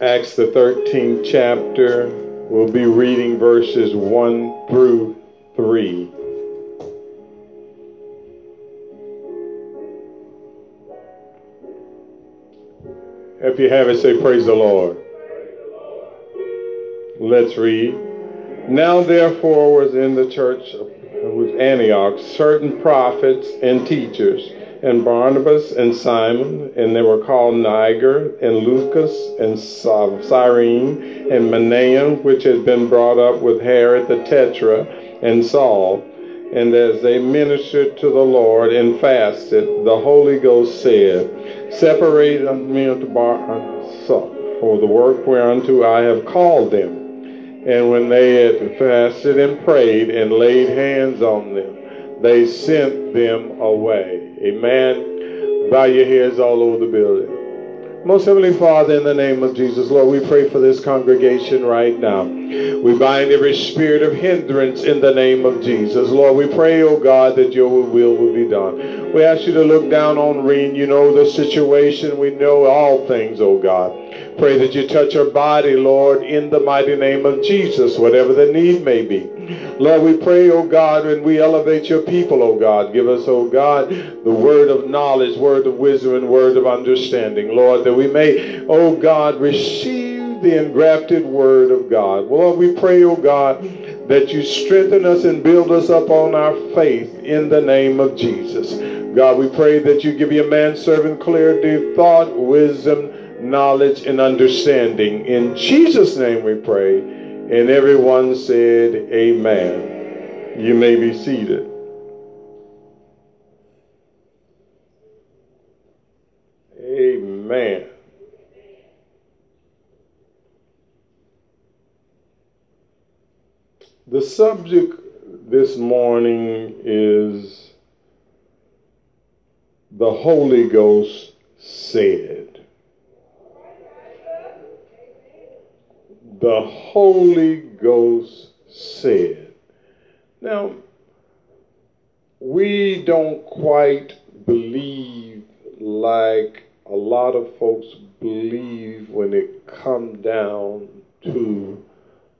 Acts, the 13th chapter. We'll be reading verses 1 through 3. If you have it, say, Praise the Lord. Let's read. Now, therefore, was in the church of Antioch certain prophets and teachers and Barnabas and Simon, and they were called Niger and Lucas and Cyrene and Manaen, which had been brought up with Herod the Tetrarch and Saul. And as they ministered to the Lord and fasted, the Holy Ghost said, Separate me unto Barnabas for the work whereunto I have called them. And when they had fasted and prayed and laid hands on them, they sent them away. Amen. Bow your heads all over the building. Most Heavenly Father, in the name of Jesus, Lord, we pray for this congregation right now. We bind every spirit of hindrance in the name of Jesus. Lord, we pray, oh God, that your will will be done. We ask you to look down on Reen. You know the situation. We know all things, oh God. Pray that you touch her body, Lord, in the mighty name of Jesus, whatever the need may be. Lord, we pray, oh God, and we elevate your people, oh God. Give us, oh God, the word of knowledge, word of wisdom, and word of understanding, Lord, that we may, oh God, receive the engrafted word of God. Lord, we pray, oh God, that you strengthen us and build us up on our faith in the name of Jesus. God, we pray that you give your manservant clarity, thought, wisdom, knowledge, and understanding. In Jesus' name we pray. And everyone said, Amen. You may be seated. Amen. The subject this morning is the Holy Ghost said. the Holy Ghost said. Now, we don't quite believe like a lot of folks believe when it comes down to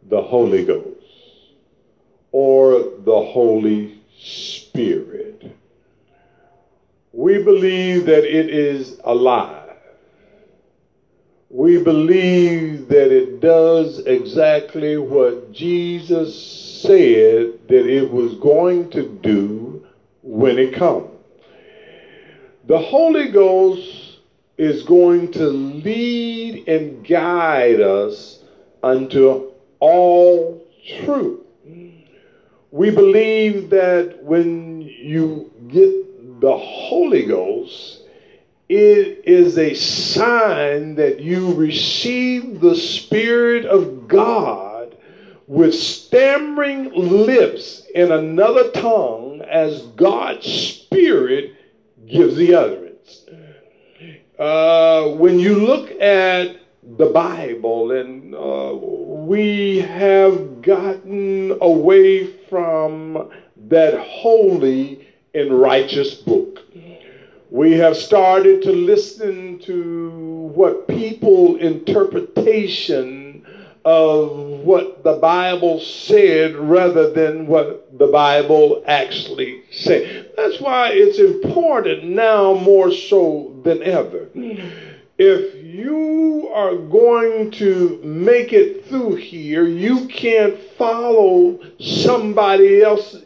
the Holy Ghost or the Holy Spirit. We believe that it is alive we believe that it does exactly what Jesus said that it was going to do when it comes. The Holy Ghost is going to lead and guide us unto all truth. We believe that when you get the Holy Ghost, it is a sign that you receive the Spirit of God with stammering lips in another tongue as God's Spirit gives the utterance. Uh, when you look at the Bible, and uh, we have gotten away from that holy and righteous book we have started to listen to what people interpretation of what the Bible said rather than what the Bible actually said. That's why it's important now more so than ever. If you are going to make it through here, you can't follow somebody else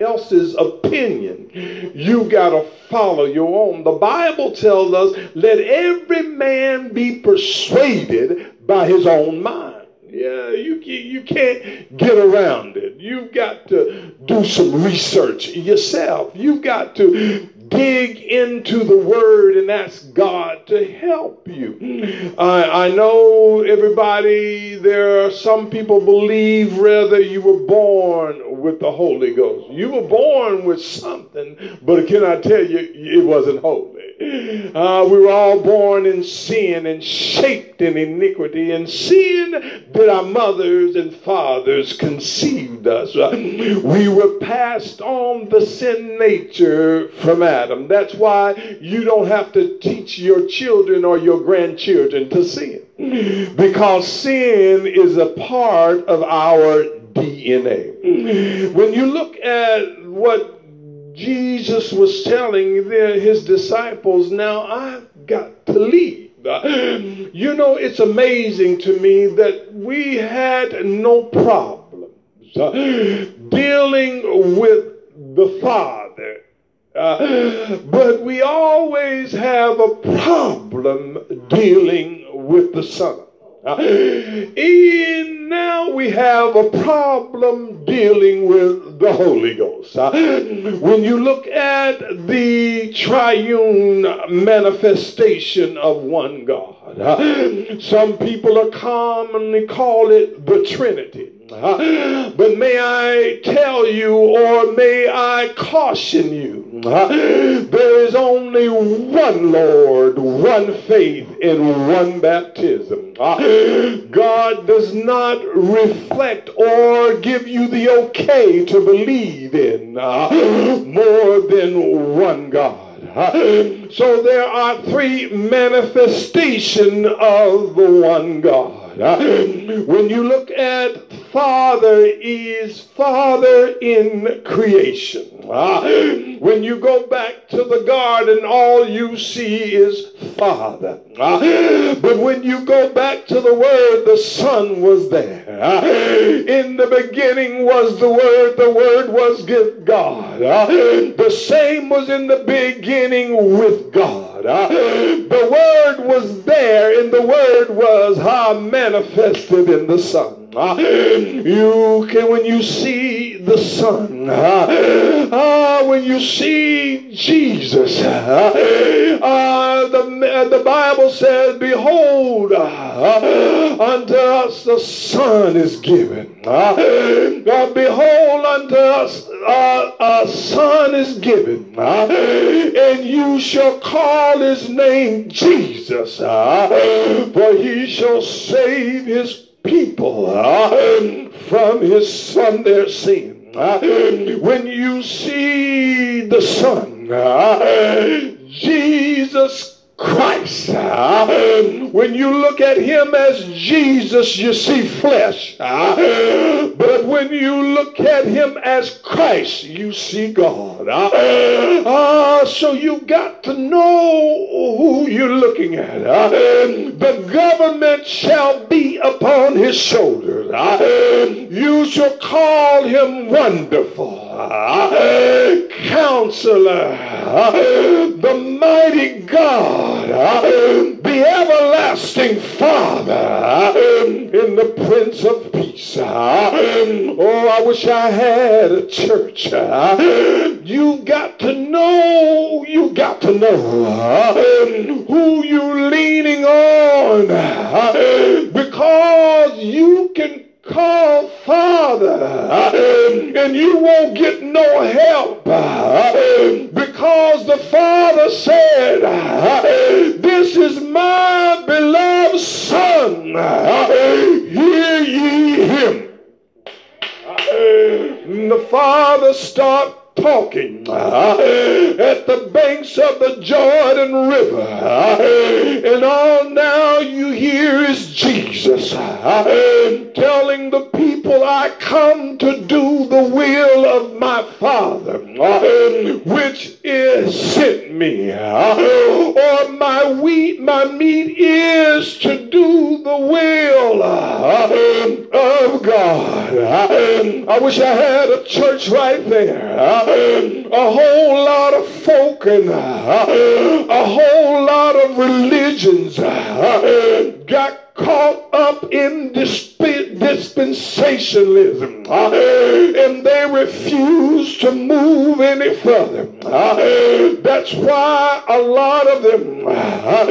else's opinion. You got to follow your own. The Bible tells us, let every man be persuaded by his own mind. Yeah, you, you can't get around it. You've got to do some research yourself. You've got to dig into the word and ask God to help you. I, I know everybody, there are some people believe rather you were born with the Holy Ghost. You were born with something, but can I tell you, it wasn't holy. Uh, we were all born in sin and shaped in iniquity, and sin that our mothers and fathers conceived us. We were passed on the sin nature from Adam. That's why you don't have to teach your children or your grandchildren to sin. because sin is a part of our DNA. When you look at what Jesus was telling his disciples, now I've got to leave. You know, it's amazing to me that we had no problems dealing with the Father. Uh, but we always have a problem dealing with the Son. And now we have a problem dealing with the Holy Ghost. When you look at the triune manifestation of one God, some people are commonly call it the Trinity. But may I tell you, or may I caution you, there is only one Lord, one faith, and one baptism. God does not reflect or give you the okay to believe in more than one God. So there are three manifestations of the one God. Ah, when you look at Father is Father in creation. Ah, when you go back to the garden, all you see is Father. Ah, but when you go back to the Word, the Son was there. Ah, in the beginning was the Word, the Word was with God. Ah, the same was in the beginning with God. The Word was there, and the Word was manifested in the Son. You can, when you see the Son, uh, when you see Jesus, uh, the, the Bible says, Behold, unto us the Son is given. Uh, behold, unto us uh, a Son is given, and you shall call his name Jesus, for he shall save his people uh, from his son their sin. Uh, when you see the son, uh, Jesus Christ. Uh, when you look at him as Jesus, you see flesh. Uh, but when you look at him as Christ, you see God. Uh, so you got to know who you're looking at. the government shall be upon his shoulders. you shall call him wonderful. Counselor, the mighty God, the everlasting Father, in the Prince of Peace. Oh, I wish I had a church. You got to know, you got to know who you're leaning on because you can call Father, and you won't get no help because the Father said, This is my beloved Son. Hear ye him. And The Father start talking uh, at the banks of the Jordan River. Uh, and all now you hear is Jesus uh, telling the people, I come to do the will of my Father, which is sent me. Or my wheat, my meat is to do the will of God. I wish I had a church right there Amén. A whole lot of folk and a whole lot of religions got caught up in dispensationalism uh, and they refuse to move any further. Uh, that's why a lot of them uh,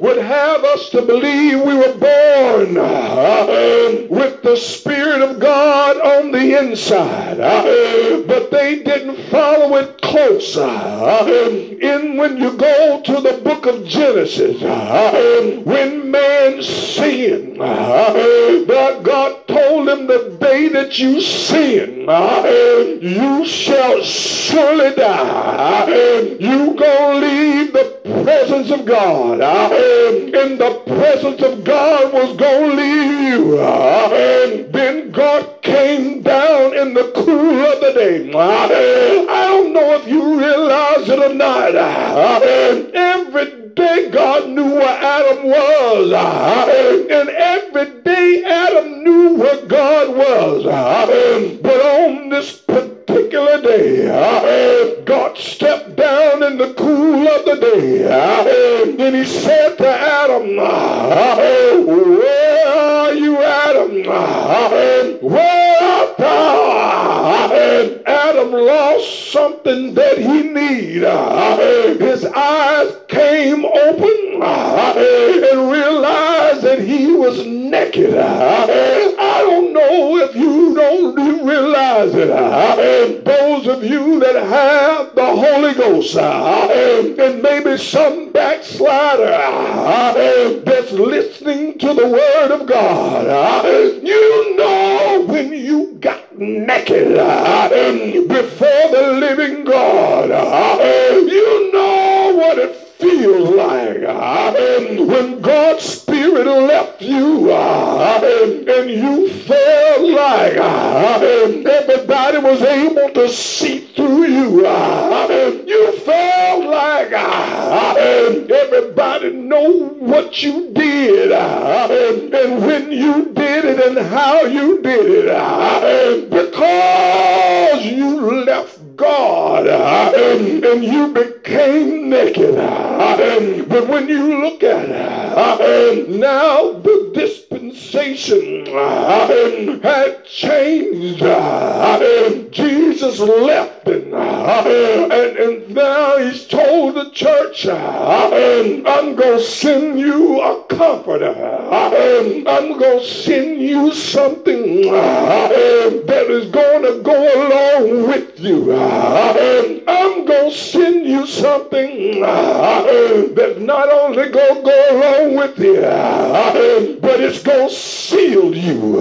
would have us to believe we were born with the Spirit of God on the inside, but they didn't follow it close. Uh, in when you go to the book of Genesis, uh, when man sin. Uh, but God told him the day that you sin, you shall surely die. You gonna leave the presence of God. And the presence of God was going to leave you. And then God came down in the cool of the day. I don't know if you realize it or not. And Every day God knew where Adam was. And every day Adam knew where God was. But on this particular day, uh, God stepped down in the cool of the day. Uh, and he said to Adam, uh, Where are you, Adam? Where art thou? Adam lost something that he needed. His eyes came open and realized that he was naked. I don't know if you don't realize it. Those of you that have the Holy Ghost uh, and maybe some backslider uh, that's listening to the word of God, uh, you know when you got naked before the living God, you know what it feels like when God's Spirit left you and you felt like everybody was able to see through you. You felt like everybody know what you did and when you did it and how you did it because you left God and you became naked. But when you look at it, now the dispensation had changed. Left and, and, and now he's told the church, I'm going to send you a comforter. I'm going to send you something that is going to go along with you. I'm going to send you something that's not only going to go along with you, but it's going to seal you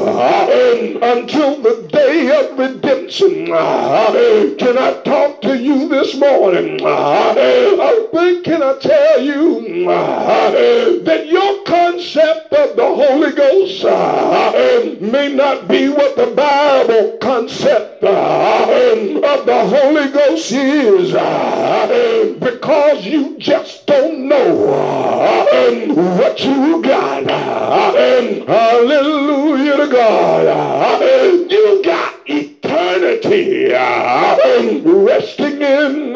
until the day of redemption. Can I talk to you this morning? Can I tell you that your concept of the Holy Ghost uh, may not be what the Bible concept uh, of the Holy Ghost is uh, because you just don't know what you got. Hallelujah to God. You got eternity resting in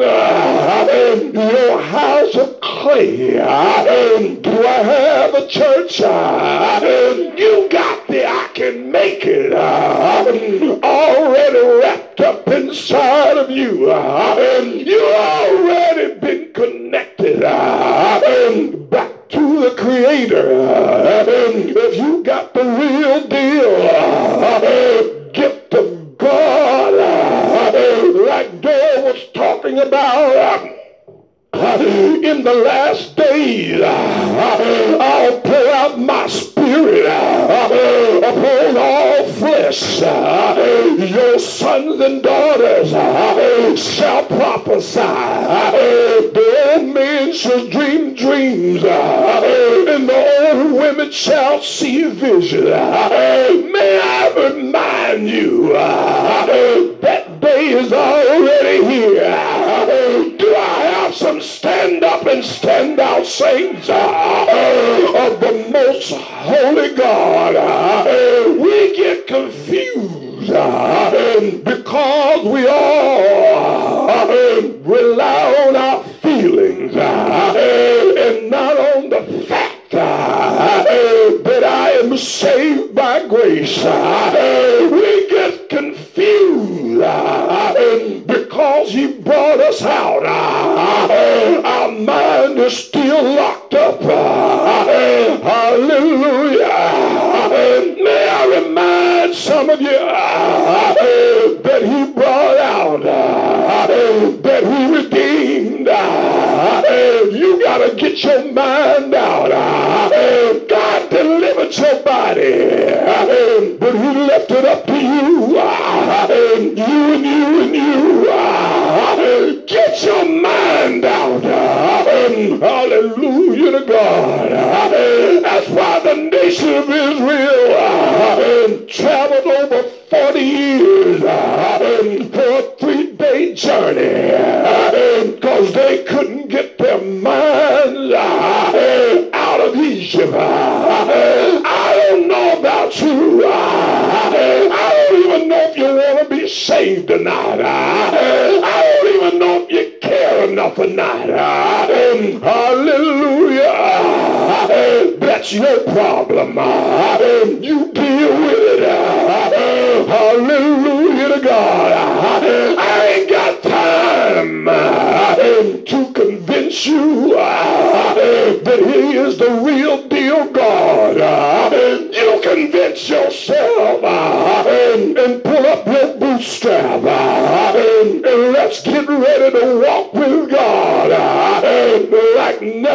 your house of clay. Do I have a church? You got the I can make it already wrapped up inside of you. You already been connected back to the creator. If you got the real deal about in the last days, I'll pour out my spirit upon all flesh. Your sons and daughters shall prophesy. The old men shall dream dreams, and the old women shall see vision. May I remind you that day is already here. Do I have some stand up and stand out saints uh, of the most holy God? We get confused uh, because we all rely on our feelings uh, and not on the fact that I am saved by grace. We get confused because he brought us out. Our mind is still locked up. Hallelujah. May I remind some of you that he brought out, that he redeemed. You got to get your mind out. God delivered your body, but he left it up to you. You and you and you. Get your mind out Hallelujah to God. That's why the nation of Israel traveled over 40 years for a three-day journey I don't know about you. I don't even know if you want to be saved not. I don't even know if you care enough or not. Hallelujah. That's your problem. You deal with it. Hallelujah to God. I ain't got time to convince you that he is the real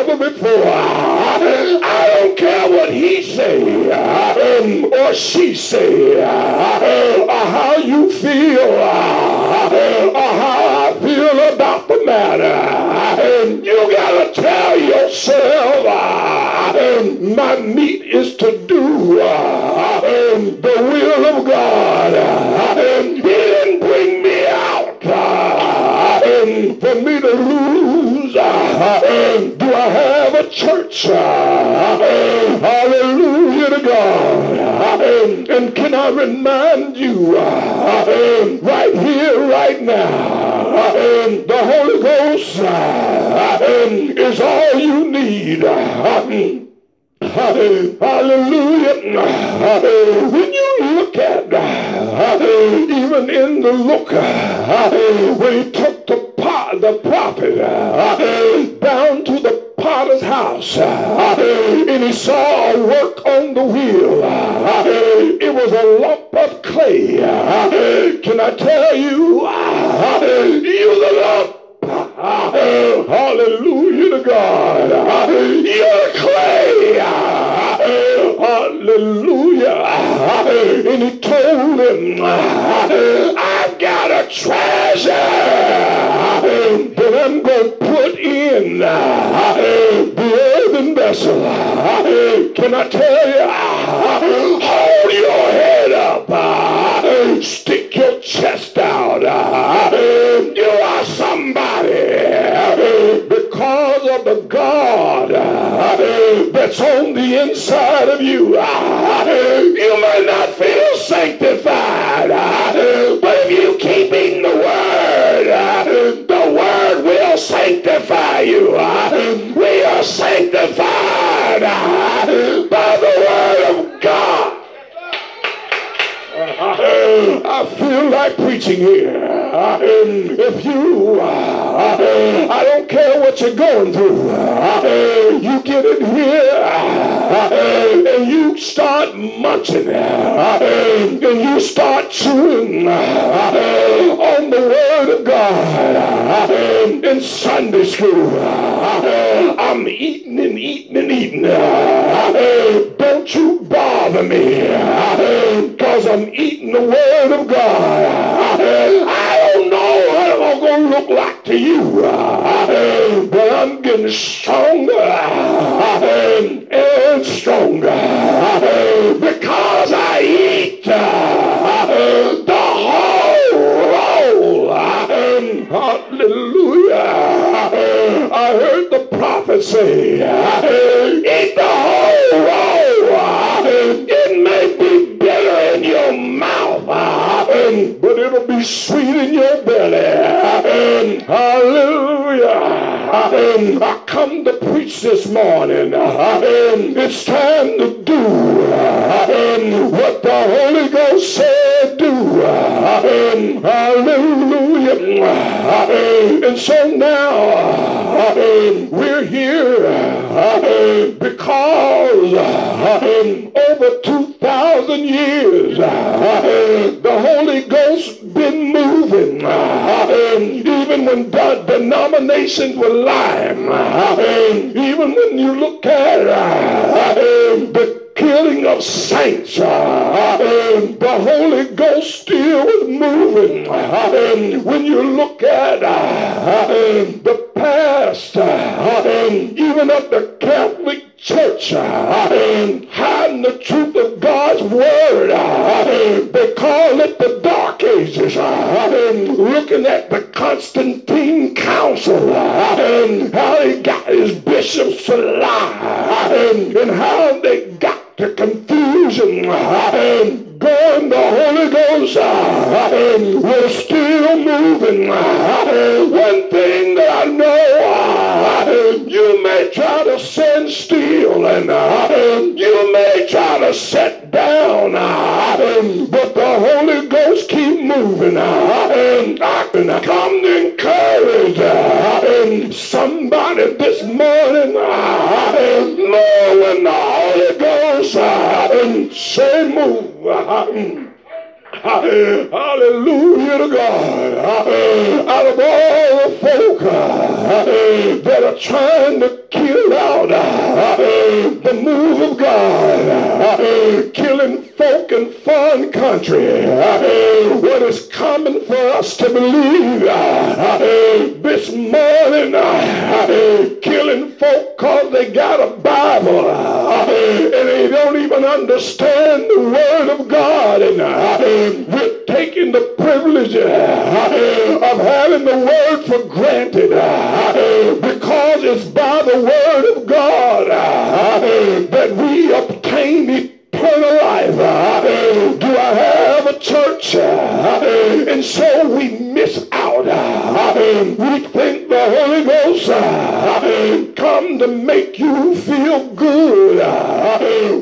never before. I don't care what he say um, or she say uh, or how you feel uh, or how I feel about the matter. You gotta tell yourself uh, my meat remind you uh, right here, right now, the Holy Ghost uh, is all you need. Hallelujah. When you look at uh, even in the look when he took the pot, the prophet to potter's house and he saw a work on the wheel. It was a lump of clay. Can I tell you? You the lump Hallelujah to God. You're clay. Hallelujah. And he told him, I've got a treasure that I'm going to put in the earthen vessel. Can I tell you? Hold your head up. Stick your chest out. You are somebody because of the God that's on the inside of you. You might not feel sanctified, but if you keep eating the word, the word will sanctify you. We are sanctified by the word of God. I feel like preaching here. If you, uh, I don't care what you're going through, uh, you get in here uh, and you start munching and you start chewing on the Word of God in Sunday school. I'm eating and eating and eating. Don't you bother me because I'm eating the Word of God. I don't know what I'm going to look like to you, but I'm getting stronger and stronger because I eat the whole roll. Hallelujah. I heard the prophecy. eat the whole roll. It may be bitter in your mouth, but it'll be sweet I come to preach this morning. It's time to do what the Holy Ghost said do. Hallelujah. And so now we're here because denominations were lying. Even when you look at uh, the killing of saints. Uh, the Holy Ghost still was moving. when you look at uh, the past, even of the Catholic Church, hiding the truth of God's word. They call it the Dark Ages. Looking at Council, how he got his bishops to lie, and how they got to confusion going, the Holy Ghost uh, we're still moving. One thing that I know, you may try to stand still and you may try to sit down, but the Holy Ghost keep moving. And I can come to encourage somebody this morning I know when the Holy Ghost say move. Hallelujah to God. Out of all the folk that are trying to kill out the move of God, killing folk in foreign country, what is common for us to believe? This morning, killing folk cause they got a Bible and they don't even understand the word of God. And we're taking the privilege of having the word for granted because it's by the word of God that we obtain eternal life. Do I have a church? And so we miss out. We think the Holy Ghost come to make you feel good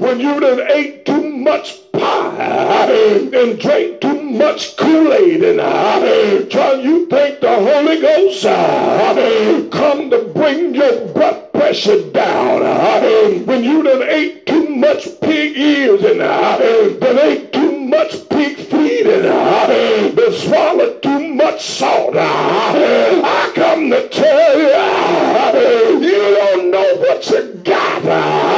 when you done ate too much and drank too much Kool-Aid and try you think the Holy Ghost come to bring your blood pressure down when you done ate too much pig ears and done ate too much pig feet and done swallowed too much salt. I come to tell you, you don't know what you got.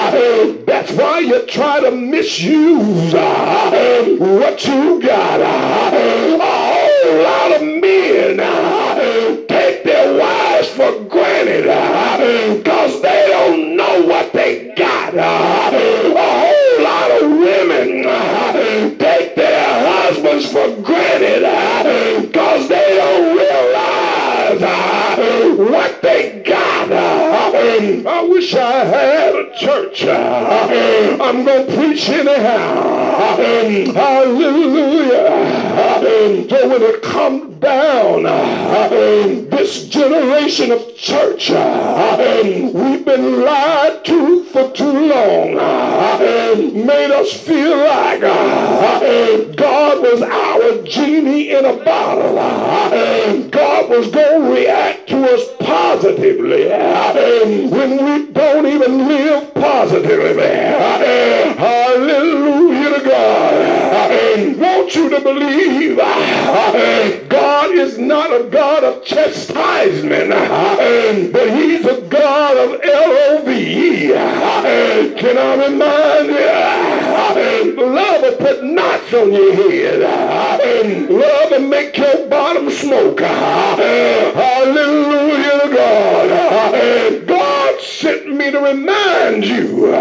That's why you try to misuse uh, what you got. Uh, a whole lot of men uh, take their wives for granted I'm going to preach anyhow. Hallelujah. So when it comes down, this generation of church, we've been lied to for too long. Made us feel like God was our genie in a bottle. God was going to react to us positively when we you to believe God is not a God of chastisement, but He's a God of L-O-V-E. Can I remind you? Love will put knots on your head. Love will make your bottom smoke. Hallelujah to God. God sent me to remind you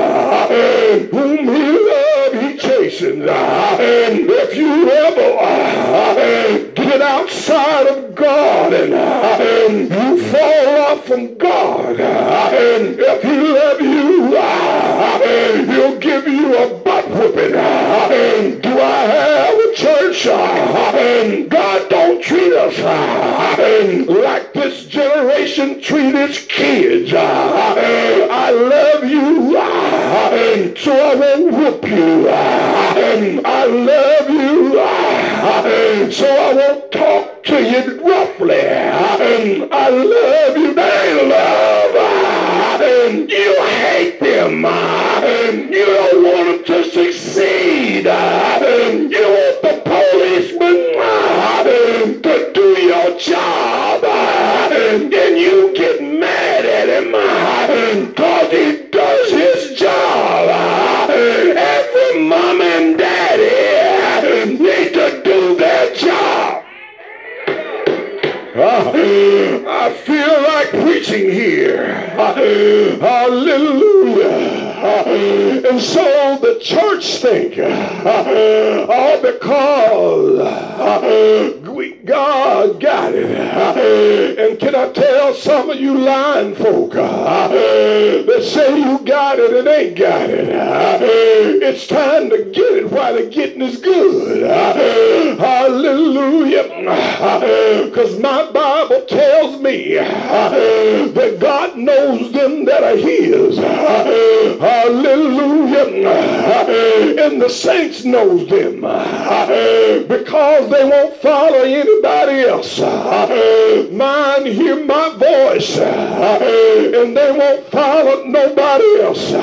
whipping. Do I have a church? God don't treat us like this generation treat its kids. I love you, so I won't whoop you. I love you, so I won't talk to you roughly. I love you, they love. You hate them. You don't want them to succeed. You want the policeman to do your job. And you get mad at him because he does his job. Every mom and daddy need to do their job. Oh, I feel like preaching here. Hallelujah. And so the church think, uh, all because uh, we, God got it. Uh, and can I tell some of you lying folk that say you got it and ain't got it? It's time to get it while the getting is good. Hallelujah. Because my Bible tells me that God knows them that are his. And the saints knows them uh, because they won't follow anybody else. Uh, Mine hear my voice uh, and they won't follow nobody else. Do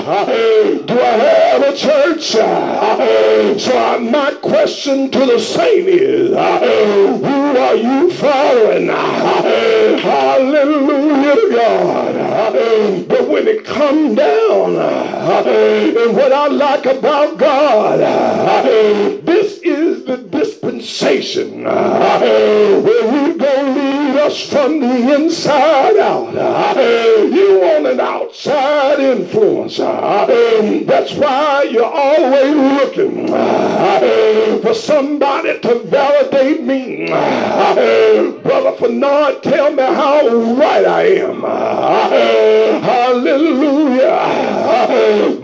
I have a church? So I, my question to the saint is, who are you following? Hallelujah to God. But when it come down, and what I like about God, this is the dispensation where from the inside out. Ah, you want an outside influence. Ah, that's why you're always looking ah, for somebody to validate me. Brother Fernand, tell me how right I am. Hallelujah.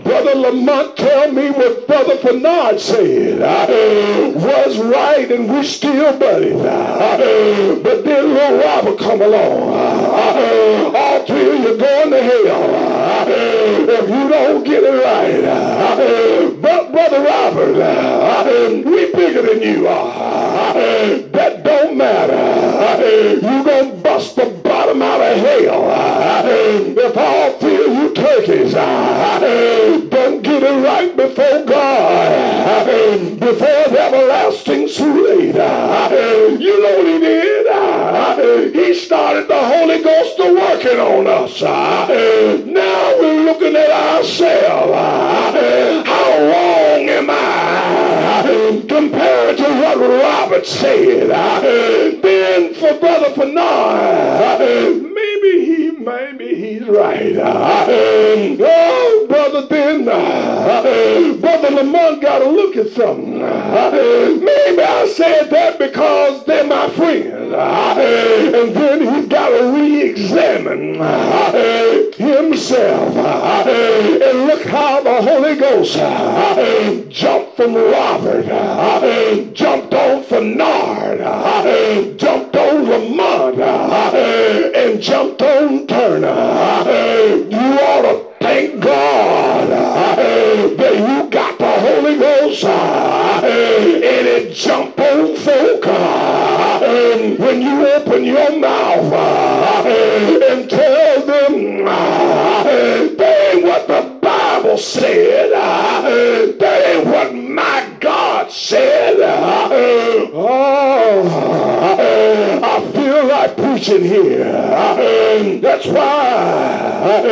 Brother Lamont, tell me what Brother Fernand said was right and we still buddies. But then little Robert come along. Of you going to hell if you don't get it right. But Brother Robert, we bigger than you are. That don't matter. You gonna bust the bottom out of hell if all three of you turkeys don't get it right before God, before the everlasting too late. You know what he did? He started the Holy Ghost to working on us. Uh, now we're looking at ourselves. Uh, how wrong am I uh, compared to what Robert said? Then for Brother Fernand, maybe he, maybe he's right. Uh, oh, brother, then uh, Brother Lamont got to look at something. Uh, maybe I said that because they're my friends. And then he's got to re-examine himself. And look how the Holy Ghost jumped from Robert, jumped on Fernand, jumped on Lamont, and jumped on Turner. You ought to thank God. That you got the Holy Ghost. And it jump on folk. When you open your mouth That's why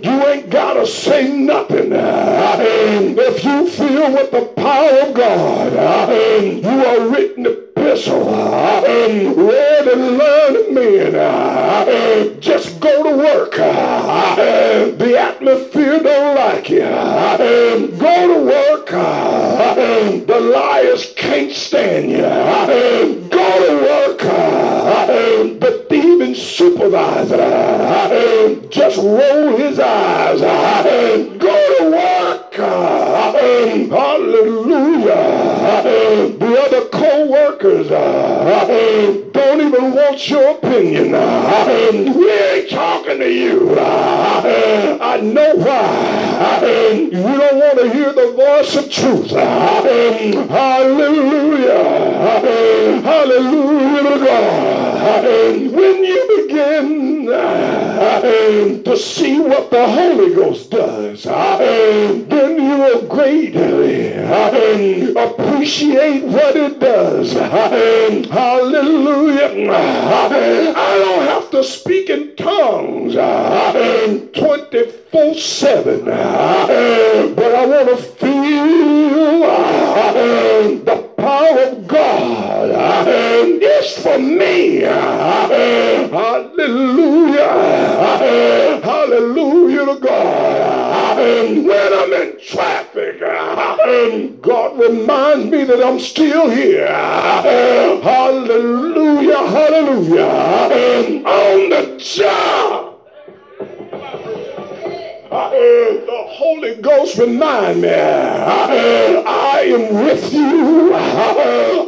you ain't got to say nothing. If you feel with the power of God, you are written epistle, read and learned men. Just go to work. The atmosphere don't like you. Don't even want your opinion. We ain't talking to you. I know why. You don't want to hear the voice of truth. Hallelujah. Hallelujah to God. When you begin to see what the Holy Ghost does, then you will greatly appreciate what it does. I don't have to speak in tongues uh, 24 7, uh, but I want to feel uh, the power of God for for me. Hallelujah. Hallelujah to God. When I'm in traffic, God reminds me that I'm still here. Hallelujah. Hallelujah. On the job. The Holy Ghost remind me, I am with you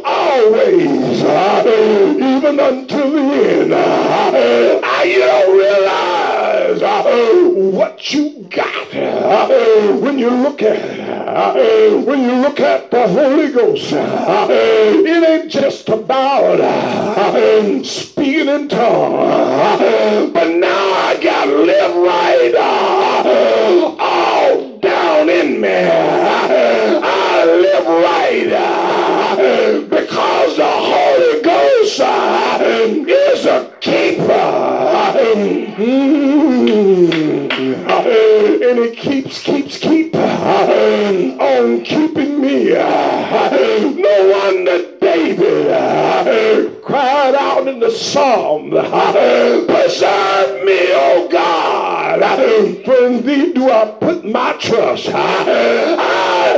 always, even until the end. You don't realize Oh, what you got oh, when you look at oh, when you look at the Holy Ghost. It ain't just about speaking in tongues, but now I got live right all down in me. I live right because the Holy Ghost is a keeper. Mm-hmm. And it keeps, keeps, keep on keeping me. No wonder David cried out in the psalm, Preserve me, O God, in thee do I put my trust.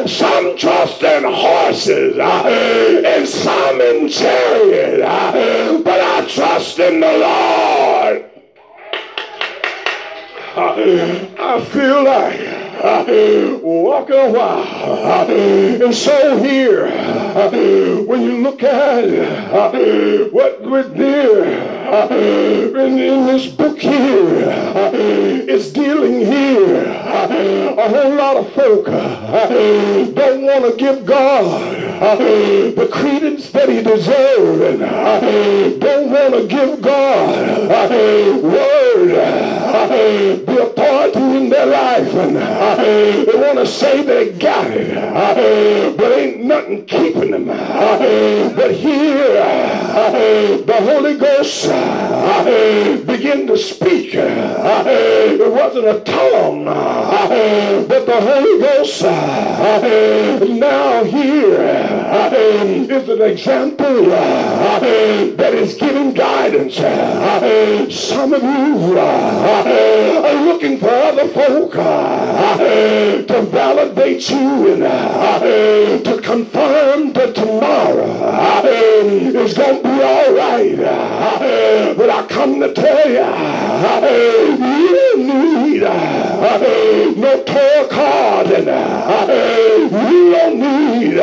Some trust in horses and some in chariots, but I trust in the Lord. I feel like walking a while. And so here, when you look at what we're in, in this book here, it's dealing here. A whole lot of folk don't want to give God the credence that he deserves and uh, don't want to give God uh, word uh, the authority in their life and uh, they want to say they got it, uh, but ain't nothing keeping them. Uh, but here, the Holy Ghost begin to speak. It wasn't a tongue, but the Holy Ghost now here is an example that is giving guidance. Some of you are looking for other folk uh, to validate you and uh, to confirm that tomorrow uh, is going to be all right. Uh, but I come to tell you, uh, you need uh, no toll card and you don't need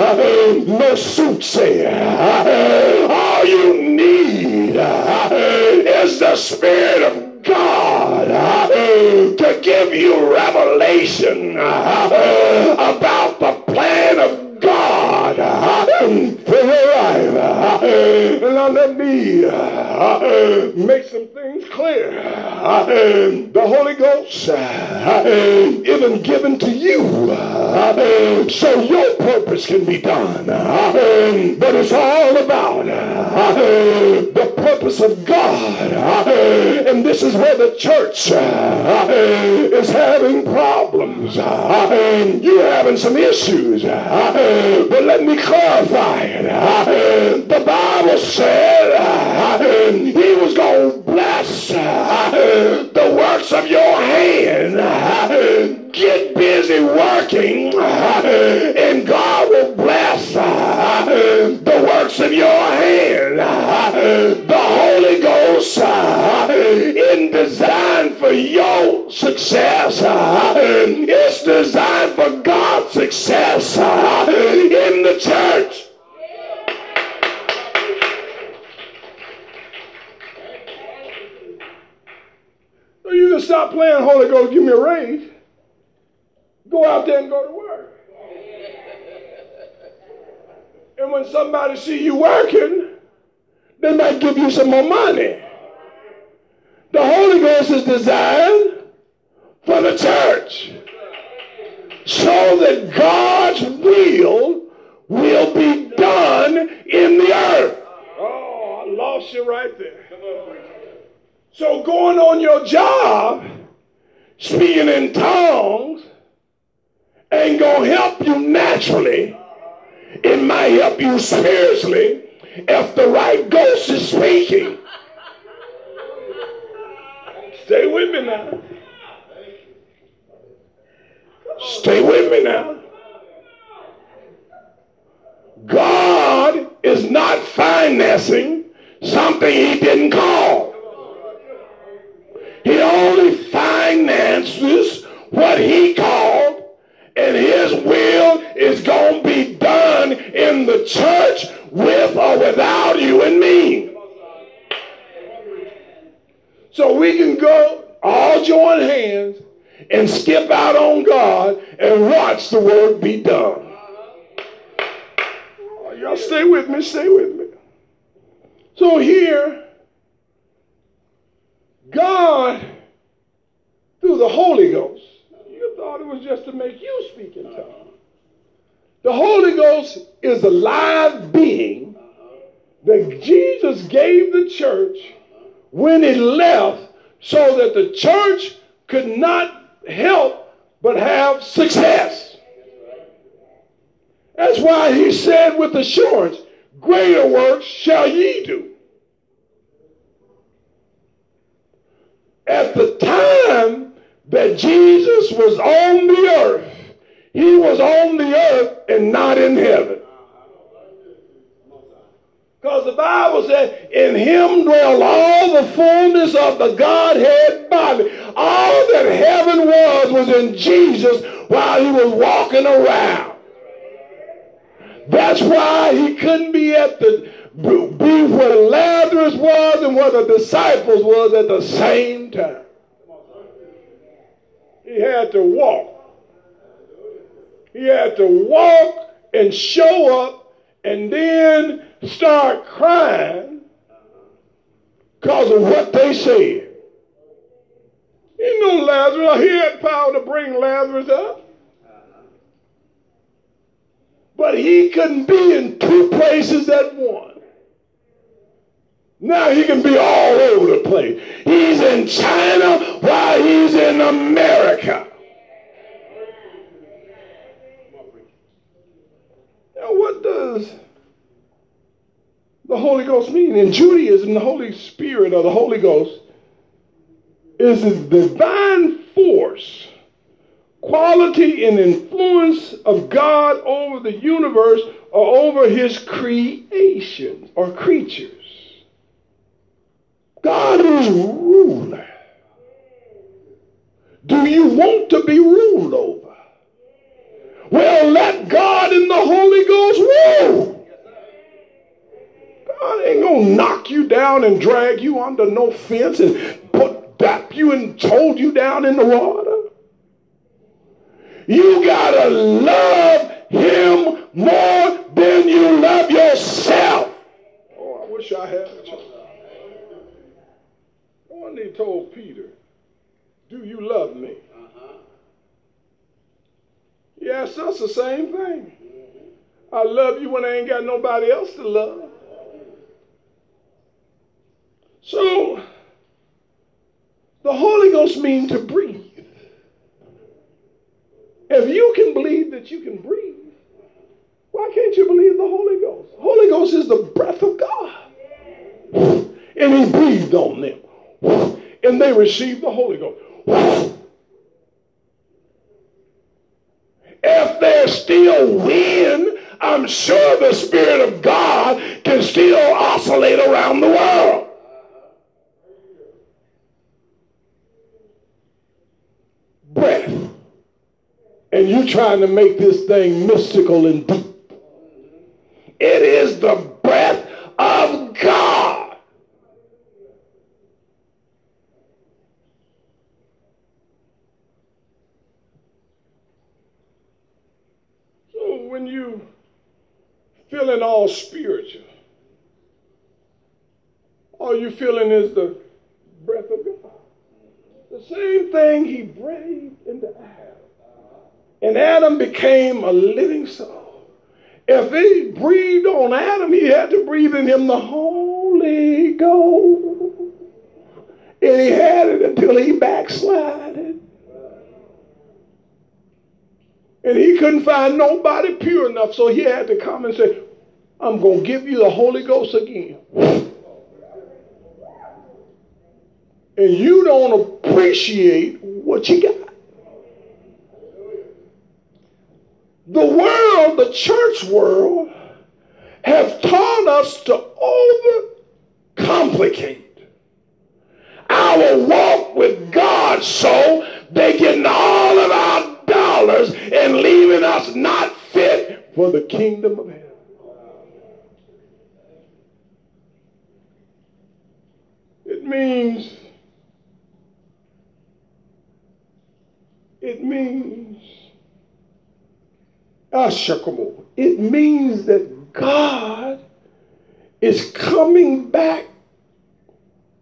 no suit All you need is the Spirit of God to give you revelation about the plan of God for. And now let me uh, make some things clear. The Holy Ghost uh, isn't given to you uh, so your purpose can be done. But it's all about the purpose of God. And this is where the church is having problems. You're having some issues. But let me clarify it. The Bible said he was going to bless the works of your hand. Get busy working and God will bless the works of your hand. The Holy Ghost in design for your success. See you working, they might give you some more money. The Holy Ghost is designed for the church so that God's will will be done in the earth. Oh, I lost you right there. So going on your job, speaking in tongues, ain't to help you naturally. It might help you spiritually. if the right ghost is speaking. Stay with me now. Stay with me now. God is not financing something he didn't call. He only finances what he called, and his will is going to be done in the church with or without you and me. So we can go all join hands and skip out on God and watch the work be done. Oh, y'all stay with me, stay with me. So here, God, through the Holy Ghost, you thought it was just to make you speak in tongues. The Holy Ghost is a live being that Jesus gave the church when he left so that the church could not help but have success. That's why he said with assurance, greater works shall ye do. At the time that Jesus was on the earth, he was on the earth and not in heaven. Because the Bible said, in him dwell all the fullness of the Godhead body. All that heaven was was in Jesus while he was walking around. That's why he couldn't be at the be where Lazarus was and where the disciples was at the same time. He had to walk. He had to walk and show up and then start crying because of what they said. You know Lazarus, he had power to bring Lazarus up. But he couldn't be in two places at once. Now he can be all over the place. He's in China while he's in America. Now, what does the Holy Ghost mean? In Judaism, the Holy Spirit or the Holy Ghost is a divine force, quality, and influence of God over the universe or over his creations or creatures. God is ruler. Do you want to be ruled over? Well, let God and the Holy Ghost rule. God ain't gonna knock you down and drag you under no fence and put dap you and hold you down in the water. You gotta love him more than you love yourself. Oh, I wish I had. One day told Peter, Do you love me? Asked us the same thing. I love you when I ain't got nobody else to love. So, the Holy Ghost means to breathe. If you can believe that you can breathe, why can't you believe the Holy Ghost? Holy Ghost is the breath of God. And he breathed on them. And they received the Holy Ghost. If there's still wind, I'm sure the Spirit of God can still oscillate around the world. Breath. And you're trying to make this thing mystical and deep. It is the breath of God. So when you feeling all spiritual, all you feeling is the breath of God. The same thing he breathed into Adam. And Adam became a living soul. If he breathed on Adam, he had to breathe in him the Holy Ghost. And he had it until he backslided. And he couldn't find nobody pure enough, so he had to come and say, I'm going to give you the Holy Ghost again. And you don't appreciate what you got. The world, the church world, have taught us to overcomplicate our walk with God so they getting all of our dollars and leaving us not fit for the kingdom of heaven. It means it means ah, Ashakamu. It means that God is coming back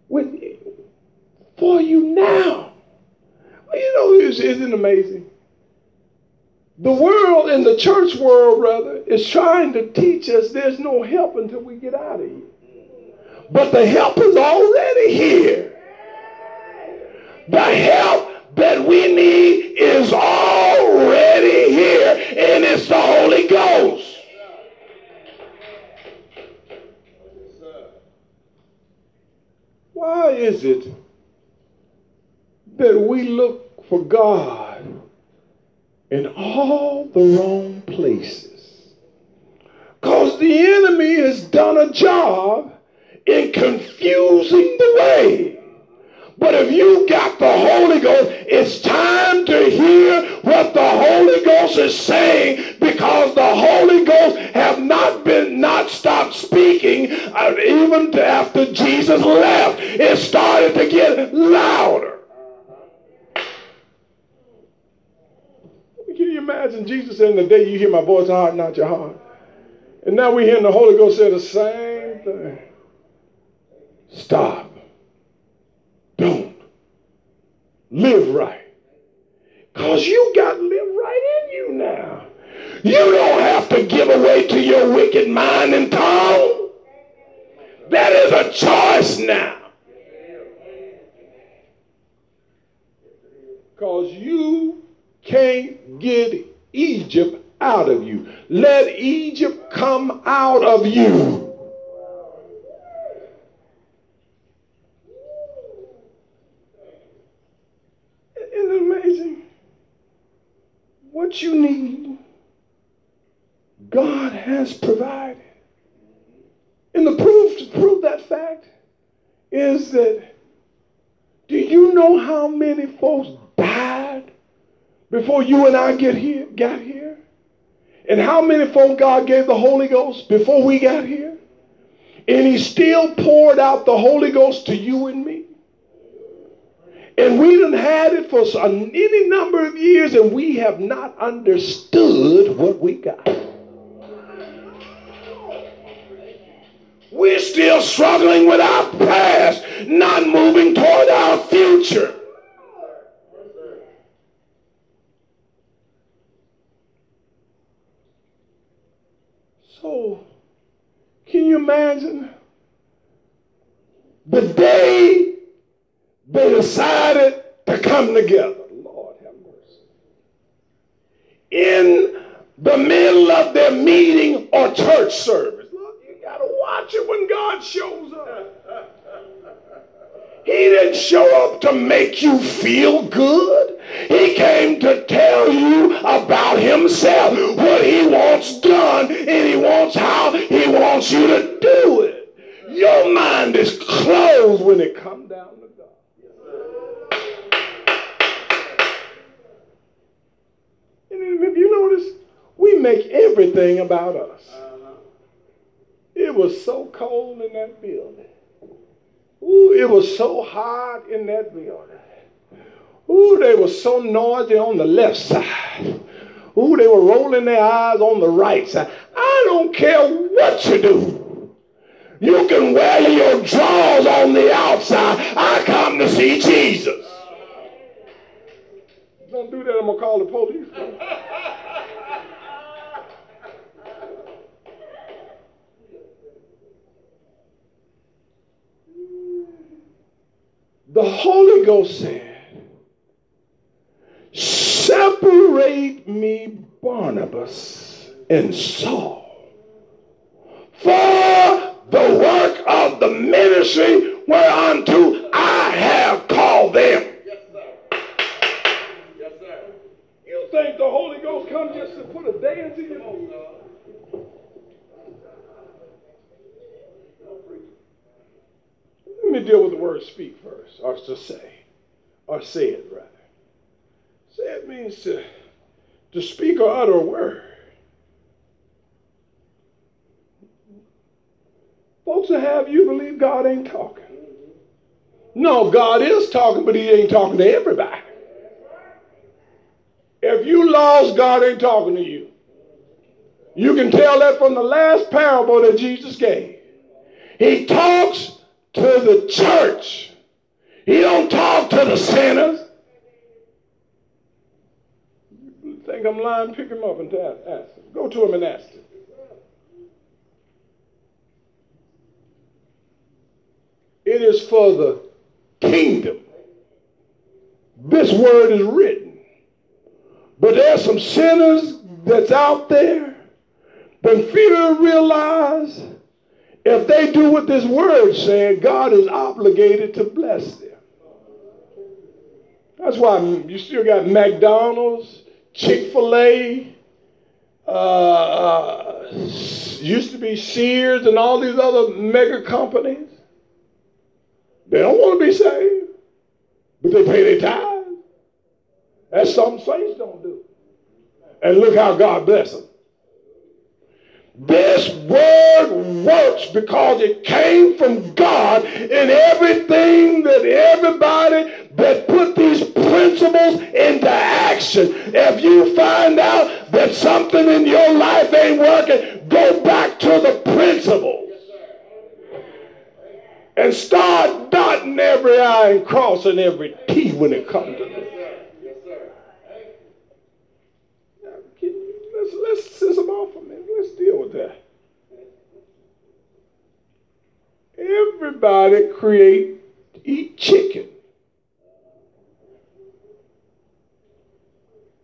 with for you now. Well, you know, isn't amazing? The world and the church world, rather, is trying to teach us there's no help until we get out of here. But the help is already here. The help that we need is already here, and it's the Holy Ghost. Why is it that we look for God in all the wrong places. Because the enemy has done a job in confusing the way. But if you got the Holy Ghost, it's time to hear what the Holy Ghost is saying because the Holy Ghost have not been not stopped speaking uh, even after Jesus left. It started to get louder. Imagine Jesus saying, The day you hear my voice, heart not your heart. And now we hear the Holy Ghost say the same thing. Stop. Don't. Live right. Because you got to live right in you now. You don't have to give away to your wicked mind and tongue. That is a choice now. Because you can't get Egypt out of you. Let Egypt come out of you. It amazing? What you need, God has provided. And the proof to prove that fact is that do you know how many folks before you and I get here, got here? And how many folk God gave the Holy Ghost before we got here? And he still poured out the Holy Ghost to you and me. And we done had it for any number of years and we have not understood what we got. We're still struggling with our past, not moving toward our future. So, can you imagine the day they decided to come together? Lord have mercy. In the middle of their meeting or church service. Lord, you got to watch it when God shows up. He didn't show up to make you feel good. He came to tell you about himself, what he wants done, and he wants how he wants you to do it. Your mind is closed when it comes down we make everything about us. Uh-huh. It was so cold in that building. Ooh, it was so hot in that building. Ooh, they were so noisy on the left side. Ooh, they were rolling their eyes on the right side. I don't care what you do. You can wear your drawers on the outside. I come to see Jesus. Don't do that, I'm going to call the police. The Holy Ghost said, Separate me, Barnabas and Saul, for the work of the ministry whereunto I have called them. Yes, sir. Yes, sir. You think the Holy Ghost come just to put a dance in your mouth? Let me deal with the word speak first, or to say, or say it rather. Say it means to, to speak or utter a word. Folks that have you believe God ain't talking. No, God is talking, but He ain't talking to everybody. If you lost, God ain't talking to you. You can tell that from the last parable that Jesus gave. He talks to the church. He don't talk to the sinners. You think I'm lying? Pick him up and ask him. Go to him and ask him. It is for the kingdom. This word is written. But there's some sinners that's out there that to realize if they do what this word said, God is obligated to bless them. That's why you still got McDonald's, Chick fil A, uh, uh, used to be Sears, and all these other mega companies. They don't want to be saved, but they pay their tithe. That's something saints don't do. And look how God bless them. This word works because it came from God and everything that everybody that put these principles into action. If you find out that something in your life ain't working, go back to the principles. And start dotting every I and crossing every T when it comes to this. Let's, let's them off minute. Let's deal with that. Everybody create, eat chicken.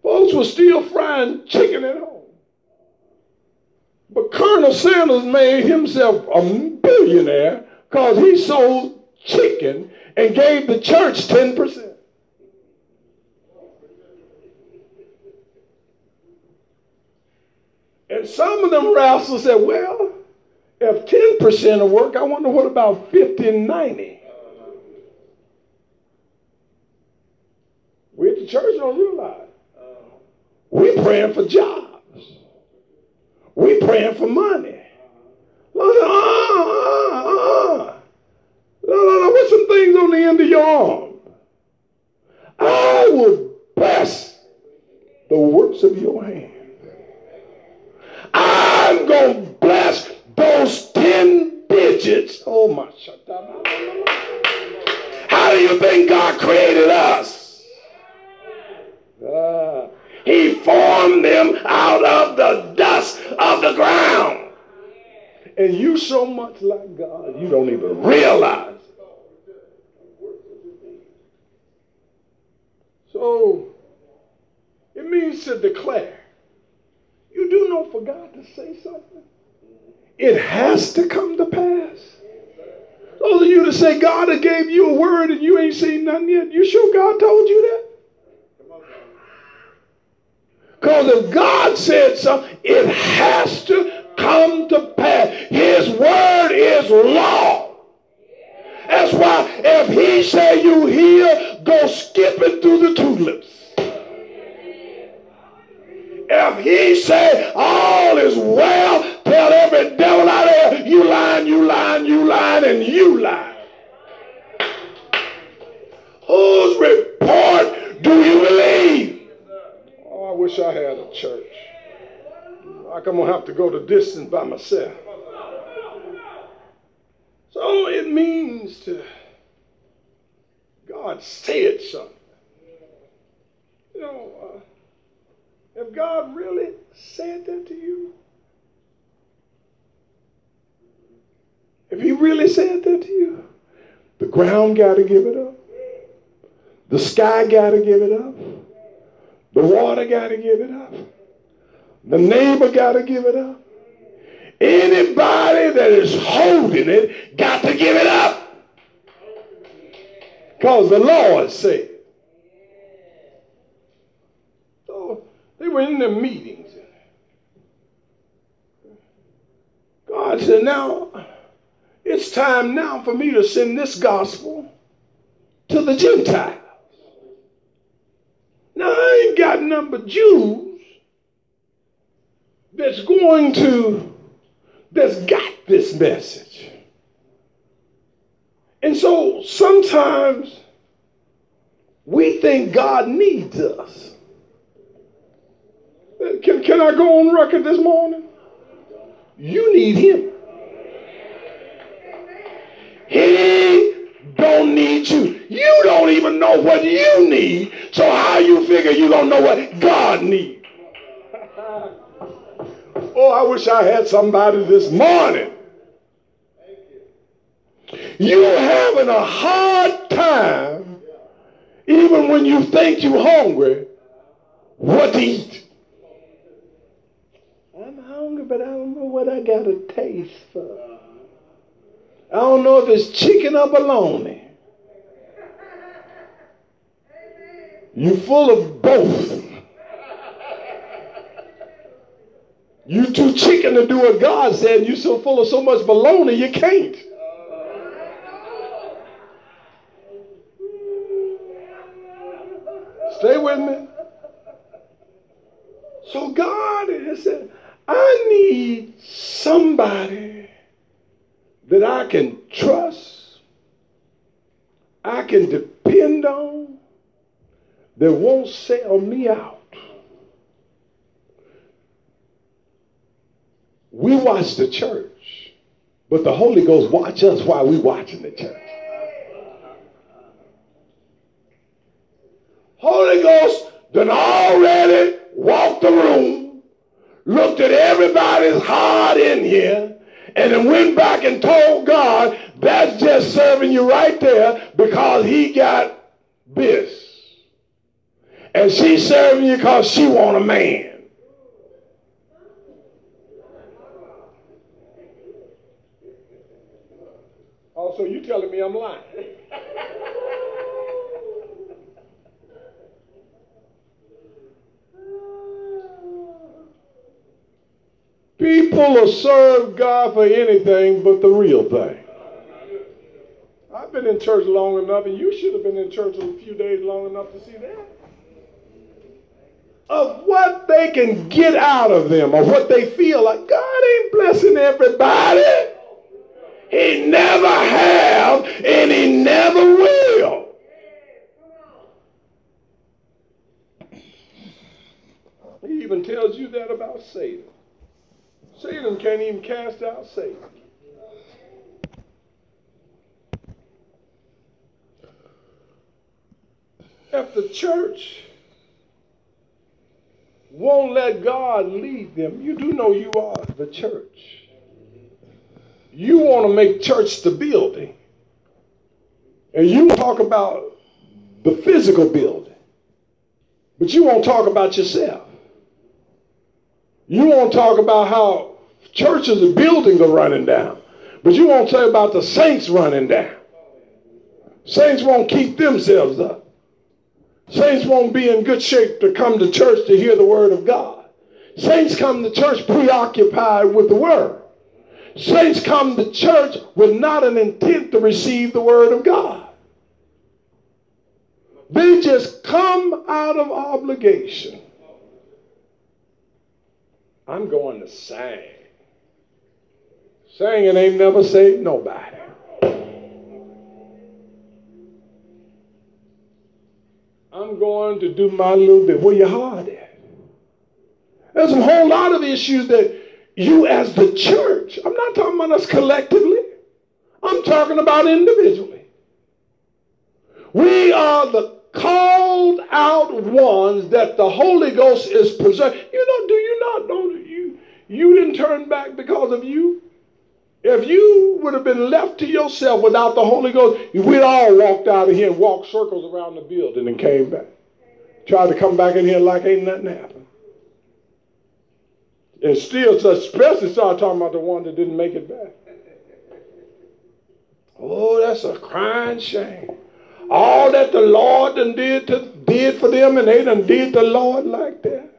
Folks were still frying chicken at home. But Colonel Sanders made himself a billionaire because he sold chicken and gave the church 10%. Some of them rascals said, well, if 10% will work, I wonder what about 50 and 90? We at the church don't realize. We praying for jobs. We praying for money. Uh, uh, uh. No, no, no. What's some things on the end of your arm? I will bless the works of your hand. I'm going to bless those 10 digits. Oh, my. How do you think God created us? Uh, he formed them out of the dust of the ground. And you so much like God, you don't even realize. So, it means to declare. You do know for God to say something, it has to come to pass. Those of you to say God gave you a word and you ain't seen nothing yet, you sure God told you that? Because if God said something, it has to come to pass. His word is law. That's why if he say you heal, go skipping through the tulips. If he say all is well, tell every devil out there, you lying, you lying, you lying, and you lying. Whose report do you believe? Oh, I wish I had a church. Like I'm to have to go the distance by myself. So it means to God said something. You know, uh, if God really said that to you, if He really said that to you, the ground got to give it up. The sky got to give it up. The water got to give it up. The neighbor got to give it up. Anybody that is holding it got to give it up. Because the Lord said. So they were in the meetings. God said, now it's time now for me to send this gospel to the Gentiles. Now I ain't got but Jews that's going to that's got this message. And so sometimes we think God needs us. Can, can I go on record this morning? You need him. He don't need you. You don't even know what you need. So how you figure you don't know what God needs? oh, I wish I had somebody this morning. You're having a hard time, even when you think you're hungry, what to eat. But I don't know what I got a taste for. I don't know if it's chicken or bologna. You're full of both. You too chicken to do what God said. You're so full of so much baloney you can't. Stay with me. So God has said, I need somebody that I can trust, I can depend on, that won't sell me out. We watch the church, but the Holy Ghost watch us while we watching the church. Holy Ghost done already walked the room, looked at everybody's heart in here, and then went back and told God, that's just serving you right there because he got this. And she's serving you because she want a man. Oh, so you telling me I'm lying? People will serve God for anything but the real thing. I've been in church long enough, and you should have been in church a few days long enough to see that. Of what they can get out of them, or what they feel like. God ain't blessing everybody. He never have, and he never will. He even tells you that about Satan. Satan can't even cast out Satan. If the church won't let God lead them, you do know you are the church. You want to make church the building. And you talk about the physical building. But you won't talk about yourself. You won't talk about how churches and buildings are running down. But you won't say about the saints running down. Saints won't keep themselves up. Saints won't be in good shape to come to church to hear the word of God. Saints come to church preoccupied with the word. Saints come to church with not an intent to receive the word of God. They just come out of obligation. I'm going to sing. Singing ain't never saved nobody. I'm going to do my little bit. Where your heart at? There's a whole lot of issues that you as the church, I'm not talking about us collectively. I'm talking about individually. We are the called out ones that the Holy Ghost is preserving. You know, do you not know that you you didn't turn back because of you? If you would have been left to yourself without the Holy Ghost, we'd all walked out of here and walked circles around the building and came back. Tried to come back in here like ain't nothing happened. And still, especially start talking about the one that didn't make it back. Oh, that's a crying shame. All that the Lord done did, to, did for them, and they done did the Lord like that.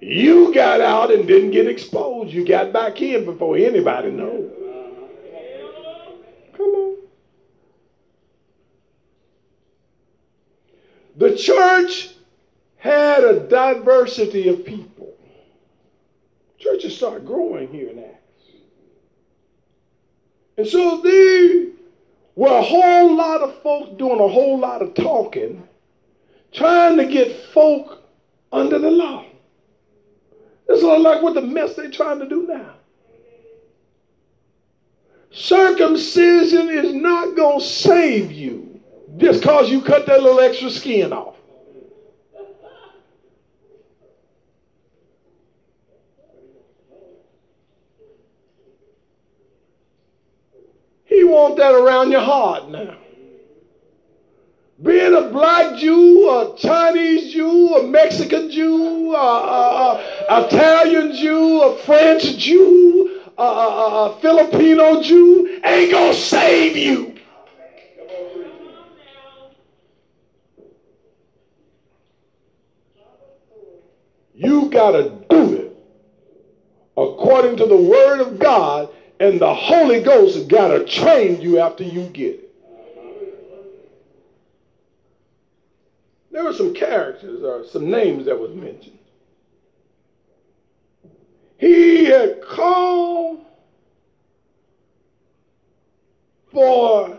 You got out and didn't get exposed. You got back in before anybody knows. Come on. The church had a diversity of people. Churches start growing here Acts. And so there were a whole lot of folks doing a whole lot of talking, trying to get folk under the law. It's a lot like what the mess they're trying to do now. Circumcision is not going to save you just because you cut that little extra skin off. He want that around your heart now. Being a black Jew, a Chinese Jew, a Mexican Jew, a, a, a Italian Jew, a French Jew, a, a Filipino Jew ain't gonna save you. You gotta do it according to the word of God, and the Holy Ghost gotta train you after you get it. there were some characters or some names that was mentioned. He had called for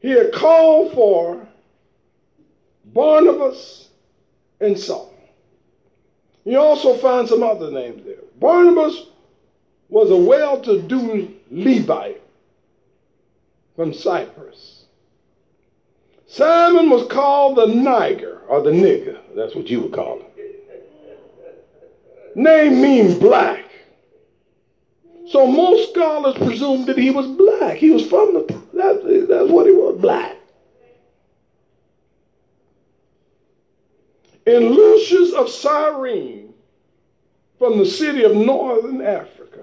he had called for Barnabas and Saul. You also find some other names there. Barnabas was a well-to-do Levite from Cyprus. Simon was called the Niger, or the nigger. That's what you would call him. Name means black. So most scholars presume that he was black. He was from the, that, that's what he was, black. And Lucius of Cyrene, from the city of northern Africa.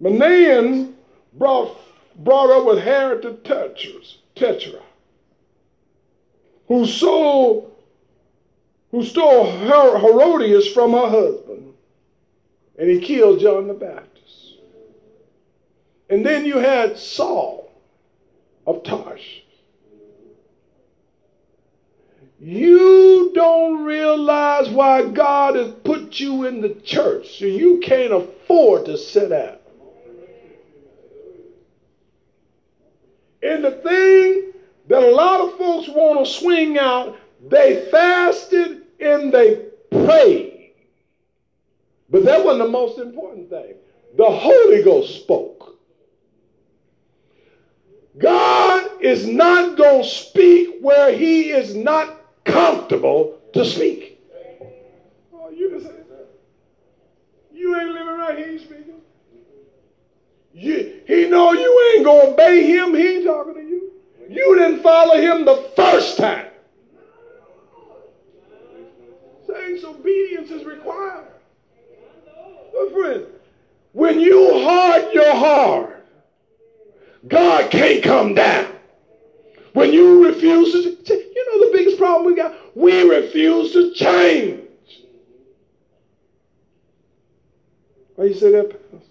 Manaen brought, brought up with Herod the Tetrarch who stole, who stole Her- Herodias from her husband, and he killed John the Baptist. And then you had Saul of Tarsus. You don't realize why God has put you in the church, so you can't afford to sit out. And the thing that a lot of folks want to swing out. They fasted and they prayed. But that wasn't the most important thing. The Holy Ghost spoke. God is not going to speak where he is not comfortable to speak. Oh, you can say that. You ain't living right, he ain't speaking. You, he know you ain't to obey him, he talking to you. You didn't follow him the first time. Saints, obedience is required. But friend, when you hard your heart, God can't come down. When you refuse to, you know the biggest problem we got? We refuse to change. Why you say that, Pastor?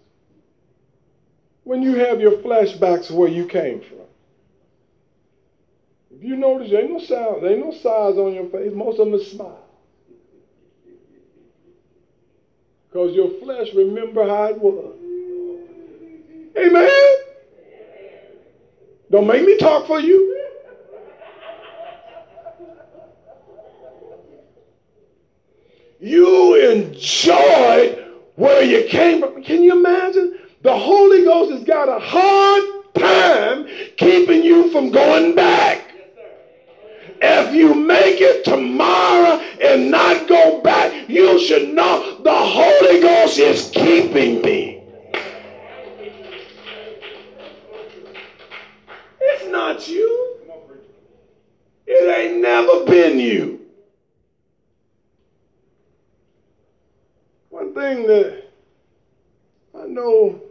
When you have your flashbacks where you came from. If you notice, there ain't no sound, there ain't no size on your face. Most of them smile. Because your flesh remember how it was. Amen. Don't make me talk for you. You enjoyed where you came from. Can you imagine? The Holy Ghost has got a hard time keeping you from going back. If you make it tomorrow and not go back, you should know the Holy Ghost is keeping me. It's not you. It ain't never been you. thing that I know